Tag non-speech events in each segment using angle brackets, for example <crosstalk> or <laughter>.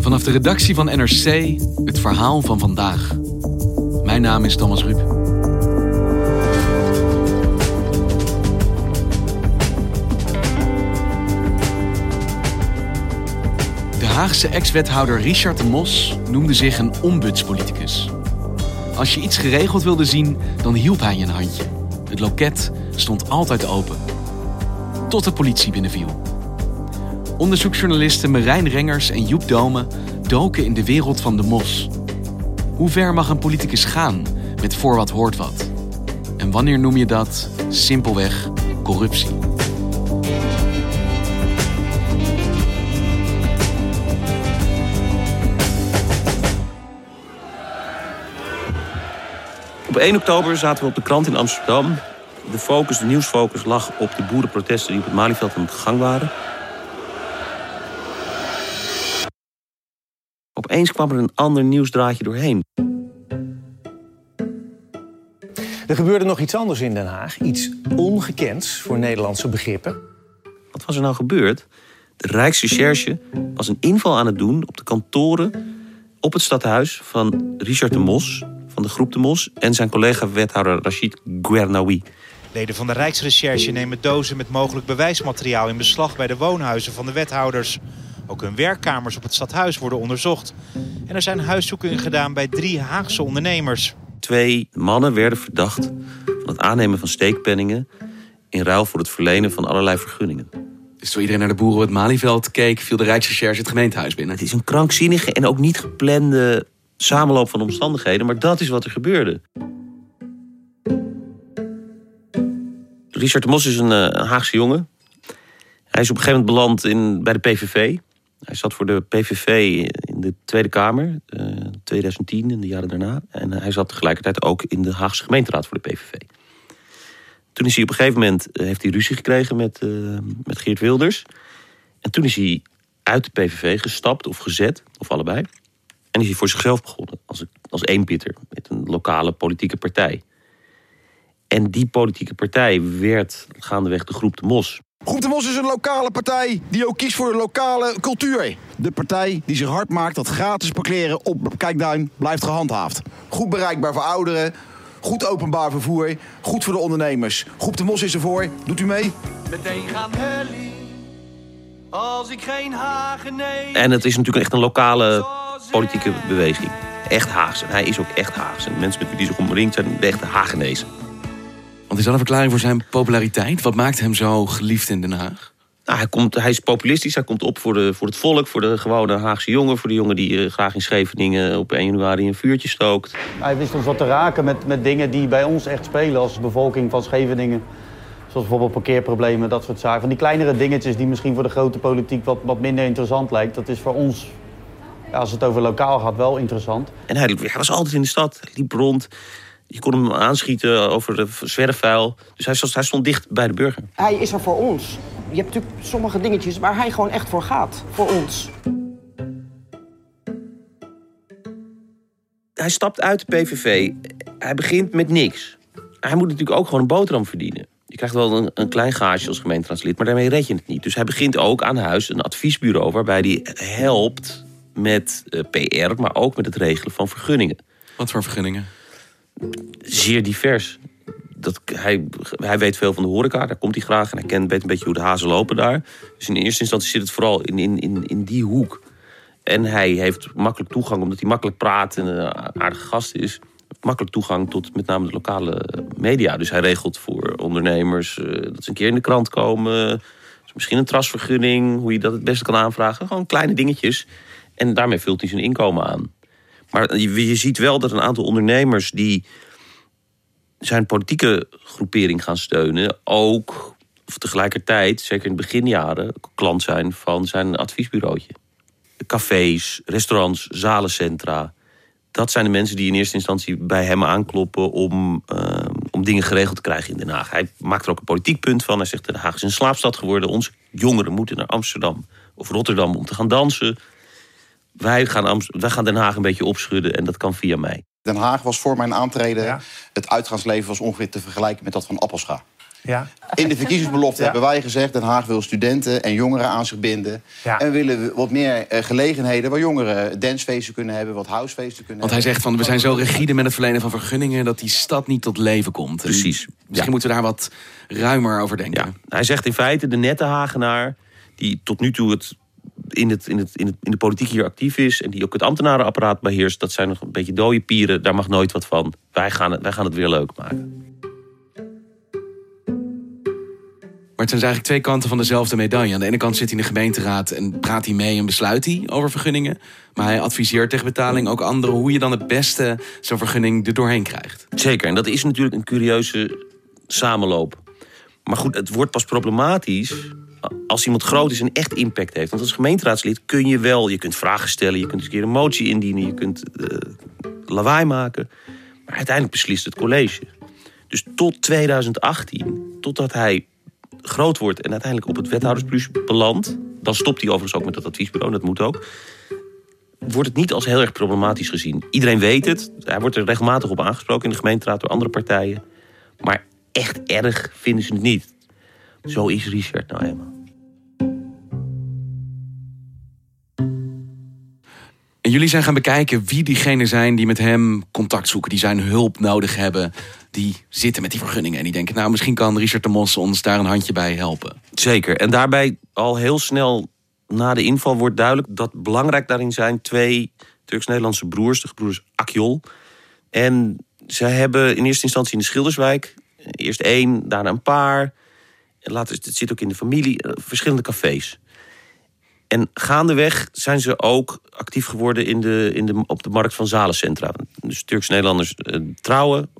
Vanaf de redactie van NRC het verhaal van vandaag. Mijn naam is Thomas Ruip. De Haagse ex-wethouder Richard de Mos noemde zich een ombudspoliticus. Als je iets geregeld wilde zien, dan hielp hij je een handje. Het loket stond altijd open. Tot de politie binnenviel. Onderzoeksjournalisten Marijn Rengers en Joep Dome doken in de wereld van de mos. Hoe ver mag een politicus gaan met voor wat hoort wat? En wanneer noem je dat simpelweg corruptie? Op 1 oktober zaten we op de krant in Amsterdam. De focus, de nieuwsfocus, lag op de boerenprotesten die op het Malieveld aan de gang waren. Opeens kwam er een ander nieuwsdraadje doorheen. Er gebeurde nog iets anders in Den Haag. Iets ongekends voor Nederlandse begrippen. Wat was er nou gebeurd? De Rijksrecherche was een inval aan het doen op de kantoren op het stadhuis van Richard de Mos, van de groep de Mos, en zijn collega-wethouder Rachid Guernaoui. Leden van de Rijksrecherche nemen dozen met mogelijk bewijsmateriaal in beslag bij de woonhuizen van de wethouders. Ook hun werkkamers op het stadhuis worden onderzocht. En er zijn huiszoekingen gedaan bij drie Haagse ondernemers. Twee mannen werden verdacht van het aannemen van steekpenningen in ruil voor het verlenen van allerlei vergunningen. Dus toen iedereen naar de boeren op het Malieveld keek, viel de Rijksrecherche het gemeentehuis binnen. Het is een krankzinnige en ook niet geplande samenloop van omstandigheden, maar dat is wat er gebeurde. Richard de Mos is een, eh, een Haagse jongen. Hij is op een gegeven moment beland in, bij de PVV. Hij zat voor de PVV in de Tweede Kamer, uh, 2010 en de jaren daarna. En hij zat tegelijkertijd ook in de Haagse gemeenteraad voor de PVV. Toen is hij op een gegeven moment eh, heeft hij ruzie gekregen met, uh, met Geert Wilders. En toen is hij uit de PVV gestapt of gezet, of allebei. En is hij voor zichzelf begonnen, als, als eenpitter, met een lokale politieke partij. En die politieke partij werd gaandeweg de Groep de Mos. Groep de Mos is een lokale partij die ook kiest voor de lokale cultuur. De partij die zich hard maakt dat gratis parkeren op Kijkduin blijft gehandhaafd. Goed bereikbaar voor ouderen, goed openbaar vervoer, goed voor de ondernemers. Groep de Mos is ervoor. Doet u mee? Meteen gaan hullie, als ik geen hagen neem. En het is natuurlijk echt een lokale politieke beweging. Echt Haagse. Hij is ook echt Haagse. Mensen met wie hij zich omringt zijn de echte Hagenezen. Want is dat een verklaring voor zijn populariteit? Wat maakt hem zo geliefd in Den Haag? Nou, hij, komt, hij is populistisch, hij komt op voor, de, voor het volk, voor de gewone Haagse jongen. Voor de jongen die uh, graag in Scheveningen op 1 januari een vuurtje stookt. Hij wist ons wat te raken met, met dingen die bij ons echt spelen als bevolking van Scheveningen. Zoals bijvoorbeeld parkeerproblemen, dat soort zaken. Van die kleinere dingetjes die misschien voor de grote politiek wat, wat minder interessant lijkt. Dat is voor ons, ja, als het over lokaal gaat, wel interessant. En hij, hij was altijd in de stad, hij liep rond. Je kon hem aanschieten over de zwerfvuil. Dus hij stond, hij stond dicht bij de burger. Hij is er voor ons. Je hebt natuurlijk sommige dingetjes waar hij gewoon echt voor gaat. Voor ons. Hij stapt uit de PVV. Hij begint met niks. Hij moet natuurlijk ook gewoon een boterham verdienen. Je krijgt wel een, een klein gaasje als gemeenteraadslid, maar daarmee red je het niet. Dus hij begint ook aan huis een adviesbureau waarbij hij helpt met uh, PR, maar ook met het regelen van vergunningen. Wat voor vergunningen? Zeer divers. Dat, hij, hij weet veel van de horeca, daar komt hij graag. En hij kent, weet een beetje hoe de hazen lopen daar. Dus in eerste instantie zit het vooral in, in, in, in die hoek. En hij heeft makkelijk toegang, omdat hij makkelijk praat en een aardige gast is. Makkelijk toegang tot met name de lokale media. Dus hij regelt voor ondernemers eh, dat ze een keer in de krant komen. Misschien een trasvergunning, hoe je dat het beste kan aanvragen. Gewoon kleine dingetjes. En daarmee vult hij zijn inkomen aan. Maar je, ziet wel dat een aantal ondernemers die zijn politieke groepering gaan steunen, ook of tegelijkertijd, zeker in de beginjaren, klant zijn van zijn adviesbureautje. Cafés, restaurants, zalencentra. Dat zijn de mensen die in eerste instantie bij hem aankloppen om, uh, om dingen geregeld te krijgen in Den Haag. Hij maakt er ook een politiek punt van. Hij zegt: Den Haag is een slaapstad geworden. Onze jongeren moeten naar Amsterdam of Rotterdam om te gaan dansen. Wij gaan, Amst wij gaan Den Haag een beetje opschudden en dat kan via mij. Den Haag was voor mijn aantreden, het uitgaansleven was ongeveer te vergelijken met dat van Appelscha. Ja. In de verkiezingsbelofte <laughs> hebben wij gezegd... Den Haag wil studenten en jongeren aan zich binden. En we willen wat meer eh, gelegenheden waar jongeren dancefeesten kunnen hebben... wat housefeesten kunnen Want hij zegt van, we zijn zo rigide met het verlenen van vergunningen... dat die stad niet tot leven komt. Precies. Misschien moeten we daar wat ruimer over denken. Ja. Hij zegt in feite, de nette Hagenaar... die tot nu toe het in, het, in, het, in, het, in de politiek hier actief is... en die ook het ambtenarenapparaat beheerst... dat zijn nog een beetje dode pieren, daar mag nooit wat van. Wij gaan het, wij gaan het weer leuk maken. Maar het zijn eigenlijk twee kanten van dezelfde medaille. Aan de ene kant zit hij in de gemeenteraad en praat hij mee en besluit hij over vergunningen. Maar hij adviseert tegen betaling ook anderen hoe je dan het beste zo'n vergunning er doorheen krijgt. Zeker, en dat is natuurlijk een curieuze samenloop. Maar goed, het wordt pas problematisch als iemand groot is en echt impact heeft. Want als gemeenteraadslid kun je wel, je kunt vragen stellen, je kunt een keer een motie indienen, je kunt uh, lawaai maken. Maar uiteindelijk beslist het college. Dus tot 2018, totdat hij groot wordt en uiteindelijk op het wethoudersplus belandt... dan stopt hij overigens ook met dat adviesbureau, dat moet ook... wordt het niet als heel erg problematisch gezien. Iedereen weet het, hij wordt er regelmatig op aangesproken... in de gemeenteraad door andere partijen. Maar echt erg vinden ze het niet. Zo is Richard nou helemaal. En jullie zijn gaan bekijken wie diegenen zijn die met hem contact zoeken, die zijn hulp nodig hebben, die zitten met die vergunningen en die denken, nou misschien kan Richard de Mos ons daar een handje bij helpen. Zeker. En daarbij al heel snel na de inval wordt duidelijk dat belangrijk daarin zijn twee Turks-Nederlandse broers, de gebroeders Akjol. En ze hebben in eerste instantie in de Schilderswijk eerst één, daarna een paar. Later, het zit ook in de familie, verschillende cafés. En gaandeweg zijn ze ook actief geworden in de, in de, op de markt van zalencentra. Dus Turks-Nederlanders uh, trouwen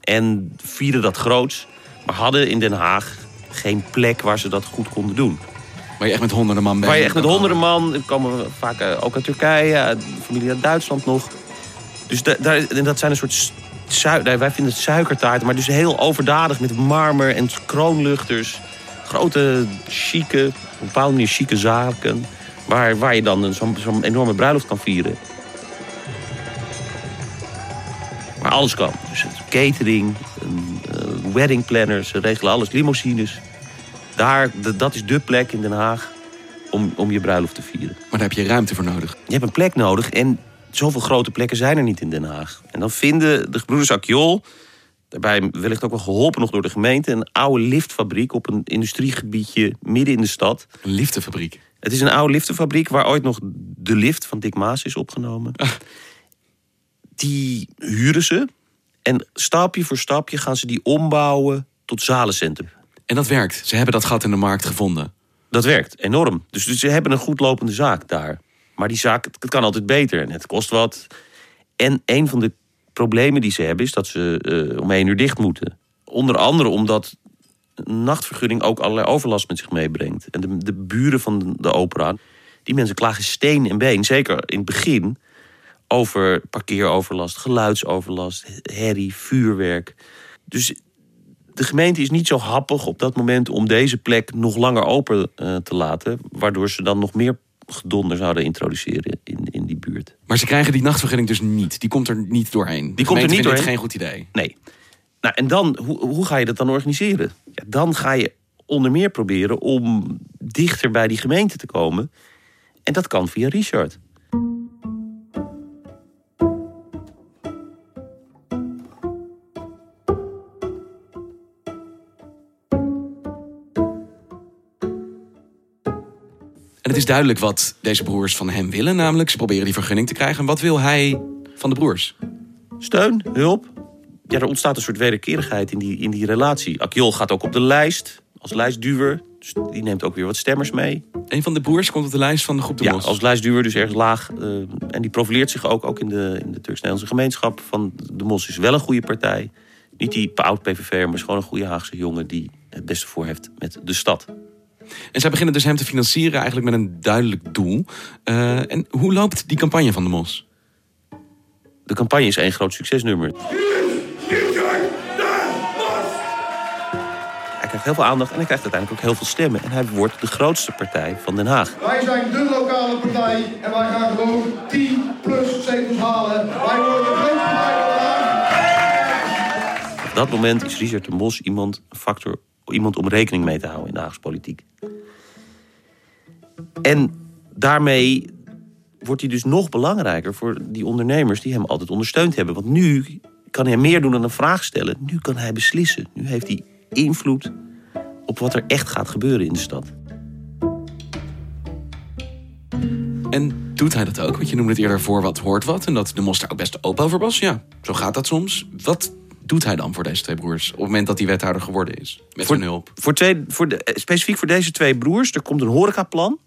en vieren dat groots. Maar hadden in Den Haag geen plek waar ze dat goed konden doen. Waar je echt met honderden man bent. Waar je echt met honderden man, er komen vaak uh, ook uit Turkije, familie uit Duitsland nog. Dus da, daar, en dat zijn een soort wij vinden het suikertaarten, maar dus heel overdadig met marmer en kroonluchters. Grote, chique, op een bepaalde manier chique zaken. Waar, waar je dan zo'n zo enorme bruiloft kan vieren. Maar alles kan. Dus catering, een, uh, wedding planners, ze regelen alles, limousines. Daar, de, dat is dé plek in Den Haag om, om je bruiloft te vieren. Maar daar heb je ruimte voor nodig. Je hebt een plek nodig en zoveel grote plekken zijn er niet in Den Haag. En dan vinden de gebroeders Akjol, daarbij wellicht ook wel geholpen nog door de gemeente... een oude liftfabriek op een industriegebiedje midden in de stad. Een liftenfabriek? Het is een oude liftenfabriek waar ooit nog de lift van Dick Maas is opgenomen. Die huren ze en stapje voor stapje gaan ze die ombouwen tot zalencentrum. En dat werkt? Ze hebben dat gat in de markt gevonden? Dat werkt, enorm. Dus, dus ze hebben een goed lopende zaak daar. Maar die zaak, het kan altijd beter en het kost wat. En een van de problemen die ze hebben is dat ze uh, om één uur dicht moeten. Onder andere omdat een nachtvergunning ook allerlei overlast met zich meebrengt. En de, buren van de, opera, die mensen klagen steen en been. Zeker in het begin over parkeeroverlast, geluidsoverlast, herrie, vuurwerk. Dus de gemeente is niet zo happig op dat moment om deze plek nog langer open uh, te laten. Waardoor ze dan nog meer gedonder zouden introduceren in, in die buurt. Maar ze krijgen die nachtvergunning dus niet. Die komt er niet doorheen. Die komt er niet doorheen. geen goed idee. Nee. Nou, en dan, hoe, hoe ga je dat dan organiseren? Ja, dan ga je onder meer proberen om dichter bij die gemeente te komen. En dat kan via Richard. Het is duidelijk wat deze broers van hem willen. Namelijk, ze proberen die vergunning te krijgen. En wat wil hij van de broers? Steun, hulp. Ja, er ontstaat een soort wederkerigheid in die, in die relatie. Akjol gaat ook op de lijst als lijstduwer. Dus die neemt ook weer wat stemmers mee. Een van de broers komt op de lijst van de groep de ja, Mos. als lijstduwer, dus ergens laag. eh, en die profileert zich ook, ook in de, in de Turks-Nederlandse gemeenschap. Van de Mos is wel een goede partij. Niet die oud PVV'er, maar is gewoon een goede Haagse jongen... die het beste voor heeft met de stad. En zij beginnen dus hem te financieren eigenlijk met een duidelijk doel. Eh, en hoe loopt die campagne van de Mos? De campagne is één groot succesnummer. Hij krijgt heel veel aandacht en hij krijgt uiteindelijk ook heel veel stemmen. En hij wordt de grootste partij van Den Haag. Wij zijn de lokale partij en wij gaan gewoon 10 plus zetels halen. Wij worden de grootste partij van Den Haag. Op dat moment is Richard de Mos iemand, een factor, iemand om rekening mee te houden in de Haagse politiek. En daarmee wordt hij dus nog belangrijker voor die ondernemers die hem altijd ondersteund hebben. Want nu kan hij meer doen dan een vraag stellen. Nu kan hij beslissen. Nu heeft hij invloed op wat er echt gaat gebeuren in de stad. En doet hij dat ook? Want je noemde het eerder voor wat hoort wat. En dat de Mos daar ook best open over was. Ja, zo gaat dat soms. Wat doet hij dan voor deze twee broers? Op het moment dat hij wethouder geworden is. Met voor, zijn hulp. Voor twee, voor de, eh, specifiek voor deze twee broers, er komt een horecaplan.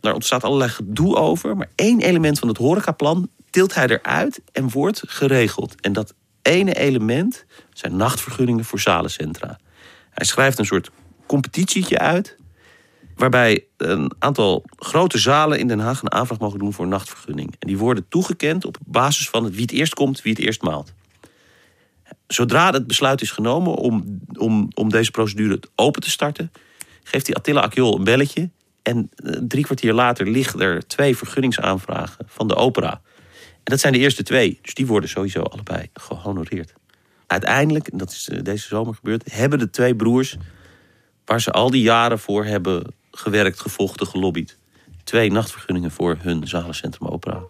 Daar ontstaat allerlei gedoe over. Maar één element van het horecaplan tilt hij eruit en wordt geregeld. En dat ene element zijn nachtvergunningen voor zalencentra. Hij schrijft een soort competitietje uit... waarbij een aantal grote zalen in Den Haag een aanvraag mogen doen voor een nachtvergunning. En die worden toegekend op basis van het wie het eerst komt, wie het eerst maalt. Zodra het besluit is genomen om, om, om deze procedure open te starten... geeft hij Attila Akjol een belletje... en eh, drie kwartier later liggen er twee vergunningsaanvragen van de opera... En dat zijn de eerste twee. Dus die worden sowieso allebei gehonoreerd. Uiteindelijk, en dat is eh, deze zomer gebeurd, hebben de twee broers, waar ze al die jaren voor hebben gewerkt, gevochten, gelobbyd, twee nachtvergunningen voor hun zalencentrum opera.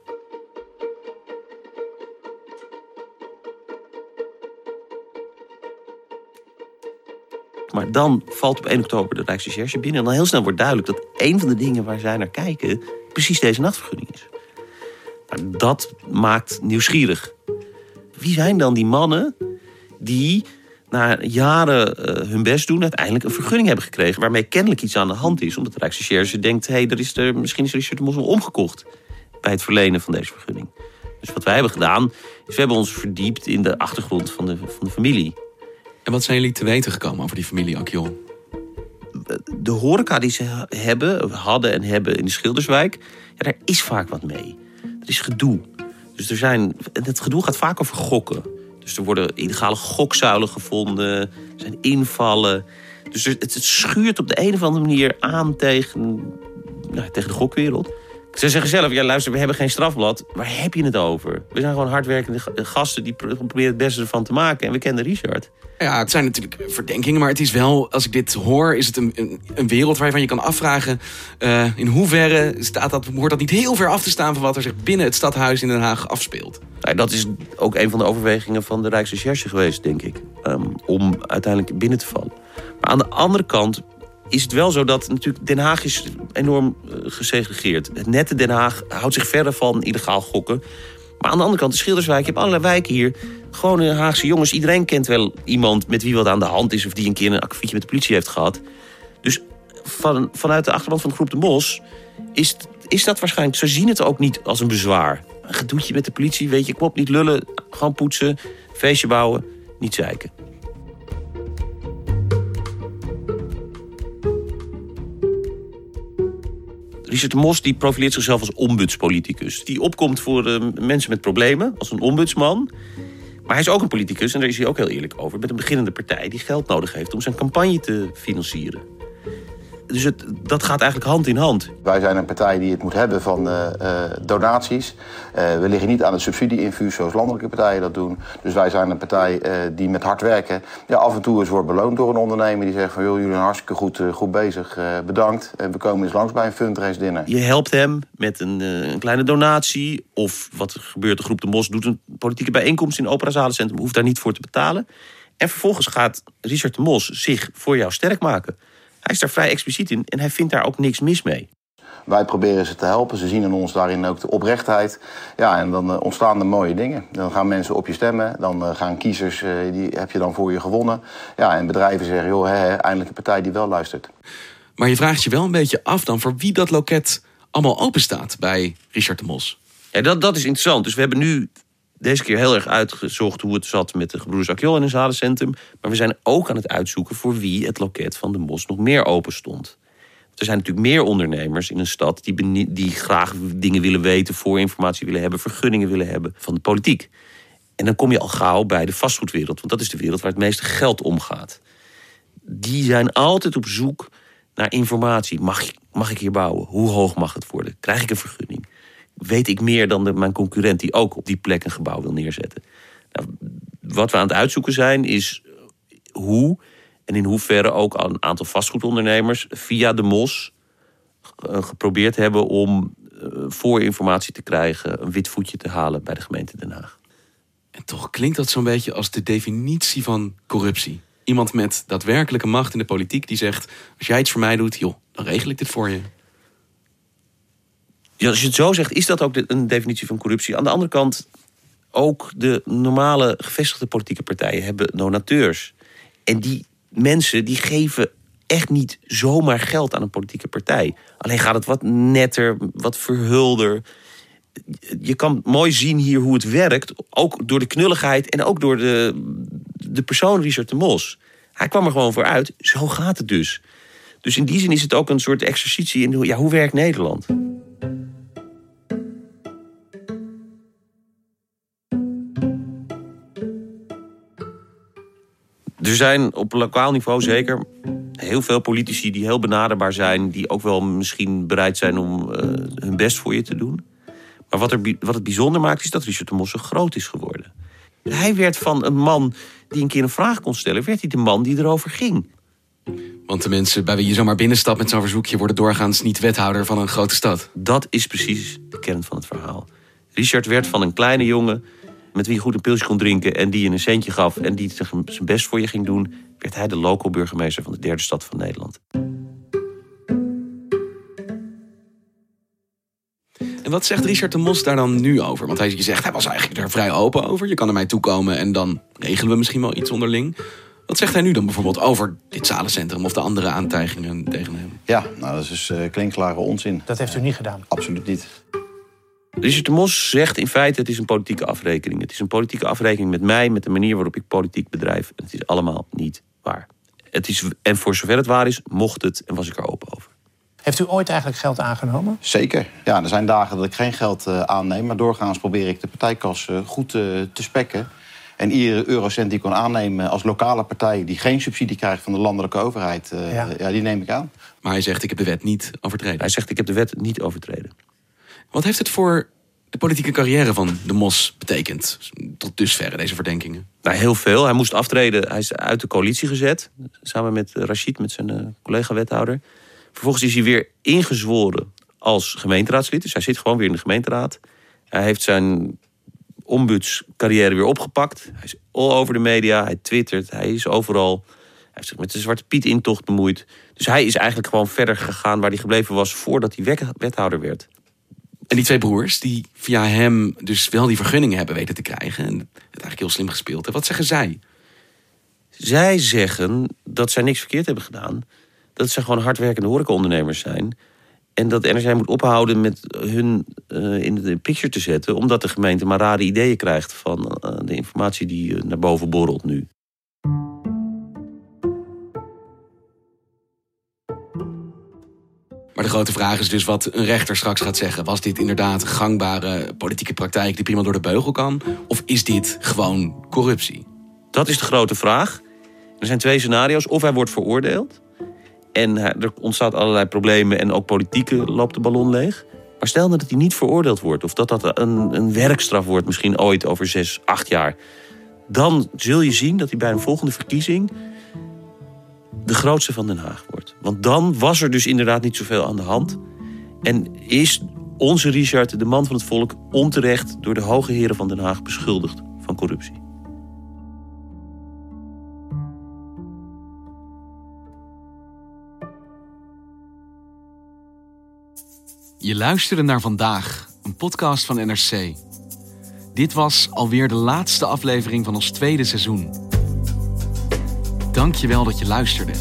Maar dan valt op 1 oktober de Rijksrecherche binnen. En dan heel snel wordt duidelijk dat een van de dingen waar zij naar kijken... precies deze nachtvergunning is. Nou, dat maakt nieuwsgierig. Wie zijn dan die mannen die na jaren uh, hun best doen... uiteindelijk een vergunning hebben gekregen... waarmee kennelijk iets aan de hand is. Omdat de Rijksrecherche denkt... Hey, er is er, misschien is Richard de omgekocht... bij het verlenen van deze vergunning. Dus wat wij hebben gedaan... is we hebben ons verdiept in de achtergrond van de, van de familie. En wat zijn jullie te weten gekomen over die familie Akjol? De horeca die ze hebben, hadden en hebben in de Schilderswijk... Ja, daar is vaak wat mee. Er is gedoe. Dus er zijn, het gedoe gaat vaak over gokken. Dus er worden illegale gokzuilen gevonden. Er zijn invallen. Dus het, het, schuurt op de een of andere manier aan tegen, nou, tegen de gokwereld. Ze zeggen zelf, ja luister, we hebben geen strafblad. Waar heb je het over? We zijn gewoon hardwerkende gasten die proberen het beste ervan te maken. En we kennen Richard. Ja, het zijn natuurlijk verdenkingen, maar het is wel, als ik dit hoor, is het een, een, een wereld waarvan je kan afvragen uh, in hoeverre staat dat, hoort dat niet heel ver af te staan van wat er zich binnen het stadhuis in Den Haag afspeelt. Nou, dat is ook een van de overwegingen van de Rijksrecherche geweest, denk ik. Um, om uiteindelijk binnen te vallen. Maar aan de andere kant is het wel zo dat natuurlijk Den Haag is enorm uh, gesegregeerd. Het nette Den Haag houdt zich verder van illegaal gokken. Maar aan de andere kant, de Schilderswijk, je hebt allerlei wijken hier. Gewone Haagse jongens. Iedereen kent wel iemand met wie wat aan de hand is... of die een keer een akkefietje met de politie heeft gehad. Dus van, vanuit de achterban van de groep De Mos... Is, is dat waarschijnlijk... Ze zien het ook niet als een bezwaar. Een gedoetje met de politie, weet je, kom niet lullen. Gewoon poetsen, feestje bouwen, niet zeiken. Richard Mos die profileert zichzelf als ombudspoliticus. Die opkomt voor uh, mensen met problemen, als een ombudsman. Maar hij is ook een politicus, en daar is hij ook heel eerlijk over... met een beginnende partij die geld nodig heeft om zijn campagne te financieren. Dus het, dat gaat eigenlijk hand in hand. Wij zijn een partij die het moet hebben van uh, uh, donaties. Uh, we liggen niet aan het subsidieinfuus zoals landelijke partijen dat doen. Dus wij zijn een partij die met hard werken... Ja, af en toe eens wordt beloond door een ondernemer die zegt van... joh, jullie zijn hartstikke goed, goed bezig, bedankt. we komen eens langs bij een fundraise dinner. Je helpt hem met een, een, kleine donatie. Of wat gebeurt, de groep De Mos doet een politieke bijeenkomst... in het Opera Zalencentrum, hoeft daar niet voor te betalen. En vervolgens gaat Richard de Mos zich voor jou sterk maken... Hij is daar vrij expliciet in en hij vindt daar ook niks mis mee. Wij proberen ze te helpen. Ze zien in ons daarin ook de oprechtheid. Ja, en dan eh, ontstaan er mooie dingen. Dan gaan mensen op je stemmen. Dan eh, gaan kiezers, eh, die heb je dan voor je gewonnen. Ja, en bedrijven zeggen, joh, eindelijk een partij die wel luistert. Maar je vraagt je wel een beetje af dan voor wie dat loket allemaal open staat bij Richard de Mos. Ja, dat, dat is interessant. Dus we hebben nu deze keer heel erg uitgezocht hoe het zat met de gebroeders Akjol in een zadencentrum. Maar we zijn ook aan het uitzoeken voor wie het loket van de Mos nog meer open stond. Er zijn natuurlijk meer ondernemers in een stad die, die graag dingen willen weten, voorinformatie willen hebben, vergunningen willen hebben van de politiek. En dan kom je al gauw bij de vastgoedwereld, want dat is de wereld waar het meeste geld omgaat. Die zijn altijd op zoek naar informatie. Mag, mag ik hier bouwen? Hoe hoog mag het worden? Krijg ik een vergunning? Weet ik meer dan de, mijn concurrent die ook op die plek een gebouw wil neerzetten? Nou, wat we aan het uitzoeken zijn, is hoe en in hoeverre ook een aantal vastgoedondernemers via de MOS eh, geprobeerd hebben om eh, voorinformatie te krijgen, een wit voetje te halen bij de gemeente Den Haag. En toch klinkt dat zo'n beetje als de definitie van corruptie. Iemand met daadwerkelijke macht in de politiek die zegt: Als jij iets voor mij doet, joh, dan regel ik dit voor je. Als je het zo zegt, is dat ook een definitie van corruptie. Aan de andere kant, ook de normale gevestigde politieke partijen hebben donateurs. En die mensen die geven echt niet zomaar geld aan een politieke partij. Alleen gaat het wat netter, wat verhulder. Je kan mooi zien hier hoe het werkt. Ook door de knulligheid en ook door de, de persoon Richard de Mos. Hij kwam er gewoon voor uit. Zo gaat het dus. Dus in die zin is het ook een soort exercitie in ja, hoe werkt Nederland. Er zijn op lokaal niveau zeker heel veel politici die heel benaderbaar zijn, die ook wel misschien bereid zijn om eh, hun best voor je te doen. Maar wat, er, wat het bijzonder maakt, is dat Richard de Mos zo groot is geworden. Hij werd van een man die een keer een vraag kon stellen, werd hij de man die erover ging. Want de mensen bij wie je zomaar binnenstapt met zo'n verzoekje worden doorgaans niet wethouder van een grote stad. Dat is precies de kern van het verhaal. Richard werd van een kleine jongen met wie je goed een pilsje kon drinken en die je een centje gaf en die zich zijn best voor je ging doen, werd hij de local burgemeester van de derde stad van Nederland. En wat zegt Richard de Mos daar dan nu over? Want hij je zegt, hij was eigenlijk er vrij open over. Je kan naar mij toekomen en dan regelen we misschien wel iets onderling. Wat zegt hij nu dan bijvoorbeeld over dit zalencentrum of de andere aantijgingen tegen hem? Ja, nou, dat is dus eh, klinkklare onzin. Dat heeft u niet gedaan? Absoluut niet. Richard de Mos zegt in feite: het is een politieke afrekening. Het is een politieke afrekening met mij, met de manier waarop ik politiek bedrijf. En het is allemaal niet waar. Het is, en voor zover het waar is, mocht het en was ik er open over. Heeft u ooit eigenlijk geld aangenomen? Zeker. Ja, er zijn dagen dat ik geen geld eh, aanneem, maar doorgaans probeer ik de partijkas eh, goed eh, te spekken. En iedere eurocent die ik kan aannemen als lokale partij die geen subsidie krijgt van de landelijke overheid, eh, Ja. ja. die neem ik aan. Maar hij zegt, ik heb de wet niet overtreden. Hij zegt: ik heb de wet niet overtreden. Wat heeft het voor de politieke carrière van de Mos betekend? Tot dusverre, deze verdenkingen. Nou, heel veel. Hij moest aftreden. Hij is uit de coalitie gezet. Samen met eh, Rachid, met zijn eh, collega-wethouder. Vervolgens is hij weer ingezworen als gemeenteraadslid. Dus hij zit gewoon weer in de gemeenteraad. Hij heeft zijn ombudscarrière weer opgepakt. Hij is all over de media. Hij twittert. Hij is overal. Hij heeft zich met de Zwarte Piet intocht bemoeid. Dus hij is eigenlijk gewoon verder gegaan waar hij gebleven was voordat hij wethouder werd. En die twee broers, die via hem dus wel die vergunningen hebben weten te krijgen. En het eigenlijk heel slim gespeeld hebben. Wat zeggen zij? Zij zeggen dat zij niks verkeerd hebben gedaan. Dat ze gewoon hardwerkende horecaondernemers zijn. En dat NRC moet ophouden met hun eh, in de picture te zetten... omdat de gemeente maar rare ideeën krijgt van eh, de informatie die eh, naar boven borrelt nu. Maar de grote vraag is dus wat een rechter straks gaat zeggen. Was dit inderdaad gangbare politieke praktijk die prima door de beugel kan? Of is dit gewoon corruptie? Dat is de grote vraag. Er zijn twee scenario's. Of hij wordt veroordeeld. En er ontstaat allerlei problemen en ook politieke loopt de ballon leeg. Maar stel nou dat hij niet veroordeeld wordt. Of dat dat een, een werkstraf wordt, misschien ooit over zes, acht jaar. Dan zul je zien dat hij bij een volgende verkiezing de grootste van Den Haag wordt. Want dan was er dus inderdaad niet zoveel aan de hand. En is onze Richard, de man van het volk, onterecht door de hoge heren van Den Haag beschuldigd van corruptie. Je luisterde naar vandaag, een podcast van NRC. Dit was alweer de laatste aflevering van ons tweede seizoen. Dank je wel dat je luisterde.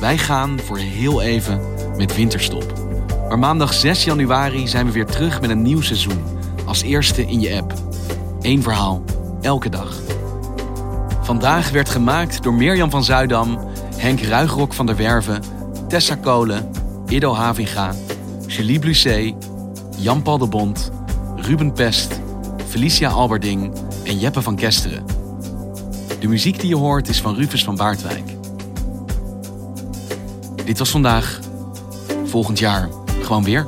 Wij gaan voor heel even met winterstop. Maar maandag 6 januari zijn we weer terug met een nieuw seizoen. Als eerste in je app. Eén verhaal, elke dag. Vandaag werd gemaakt door Mirjam van Zuidam, Henk Ruigrok van der Werven, Tessa Kolen, Ido Havinga, Julie Blusset, Jan-Paul de Bond, Ruben Pest, Felicia Alberding en Jeppe van Kesteren. De muziek die je hoort is van Rufus van Baardwijk. Dit was vandaag. Volgend jaar gewoon weer.